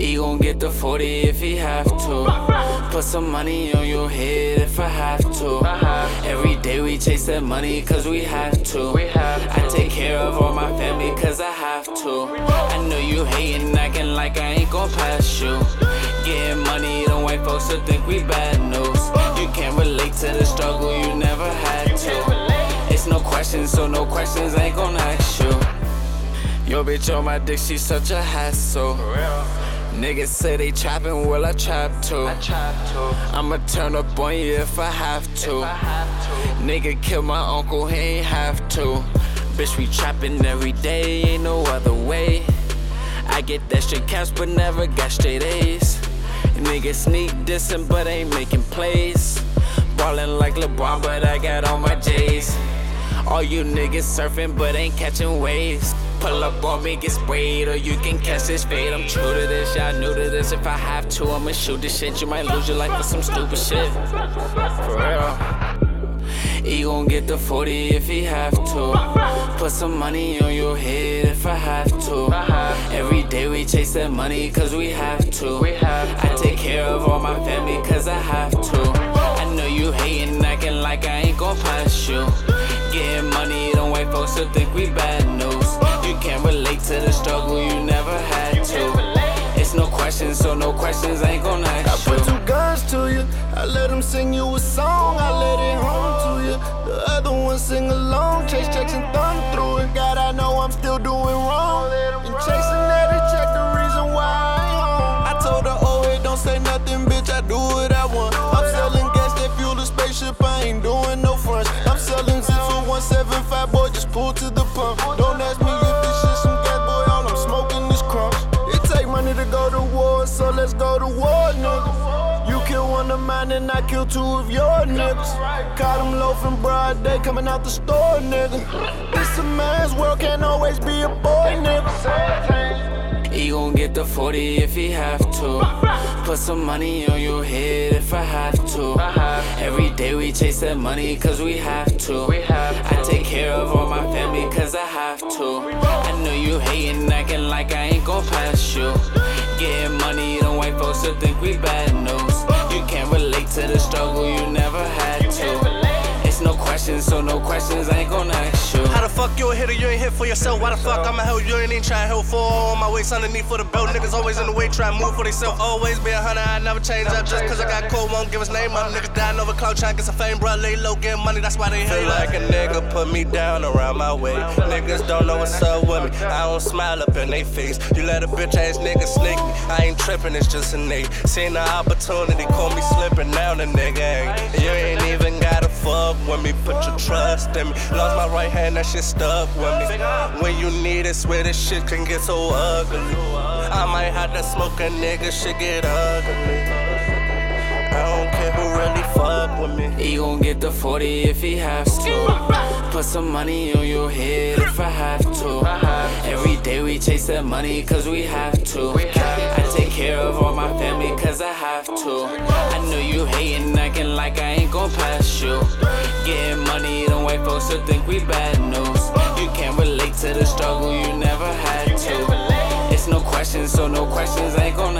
He gon' get the 40 if he have to. Put some money on your head if I have to. Every day we chase that money cause we have to. I take care of all my family cause I have to. I know you hating, acting like I ain't gon' pass you. Getting money, the white folks will think we bad news. You can't relate to the struggle, you never had to. It's no questions, so no questions ain't gon' ask you. Yo, bitch on my dick, she such a hassle. Niggas say they trapping, well I trap too. I'ma turn up on you if I have to. Nigga kill my uncle, he ain't have to. Bitch, we trapping every day, ain't no other way. I get that straight cash, but never got straight A's. Niggas sneak dissing, but ain't making plays. Ballin' like LeBron, but I got all my J's. All you niggas surfing, but ain't catching waves. Pull up on me, get sprayed, or you can catch this fade. I'm true to this, y'all new to this. If I have to, I'ma shoot this shit. You might lose your life for some stupid shit. For real. He gon' get the 40 if he have to. Put some money on your head if I have to. Every day we chase that money cause we have to. I take care of all my family cause I have to. I know you hating, acting like I ain't gon' pass you. Getting money, white folks will think we bad struggle, you never had to. It's no questions, so no questions ain't gon' I ask I put you. two guns to you. I let them sing you a song. I let it home to you. The other one sing along. Chase checks and thumb through it. God, I know I'm still doing wrong. And chasing that to check the reason why I ain't home. I told her, oh, it don't say nothing, bitch. I do what I want. I'm selling gas that fuel the spaceship. I ain't doing no fronts. I'm selling zips for 175, boy. Just pull to the pump. Don't ask me of mine and I kill two of your niggas. Caught him loafing broad day coming out the store, nigga. This a man's world, can't always be a boy, nigga. He gon' get the 40 if he have to. Put some money on your head if I have to. Every day we chase that money cause we have to. I take care of all my family cause I have to. I know you hating, acting like I ain't gon' pass you. Getting money, them white folks will think we bad news. Can't relate to the struggle, you never had to. It's no questions, so no questions I ain't gon' fuck you a hitter? You ain't hit for yourself. Why the fuck I'ma help you? Ain't even try to help for on my waist underneath for the belt. Uh-huh. Niggas always in the way, try to move for themselves. Always be a hunter, I never change up. Just cause I got cold, won't give his name up. Niggas dying over cloud, trying to get some fame, bro. Lay low, get money, that's why they hate. Feel like a nigga put me down around my way. Niggas don't know what's up with me. I don't smile up in they face. You let a bitch ass nigga snake me. I ain't tripping, it's just innate. Seen the opportunity, call me slipping. Now the nigga ain't. You ain't even gotta fuck with me. Put your trust in me. Lost my right hand, that shit stuck with me. When you need it, swear this shit can get so ugly. I might have to smoke a nigga, shit get ugly. I don't care who really fuck with me. He gon' get the 40 if he has to. Put some money on your head if I have to. Every day we chase that money cause we have to. I take care of all my family cause I have to. I know you hating, acting like I ain't gon' pass you. Getting money, them white folks will think we bad news. You can't relate to the struggle, you never had to. It's no questions, so no questions ain't gon'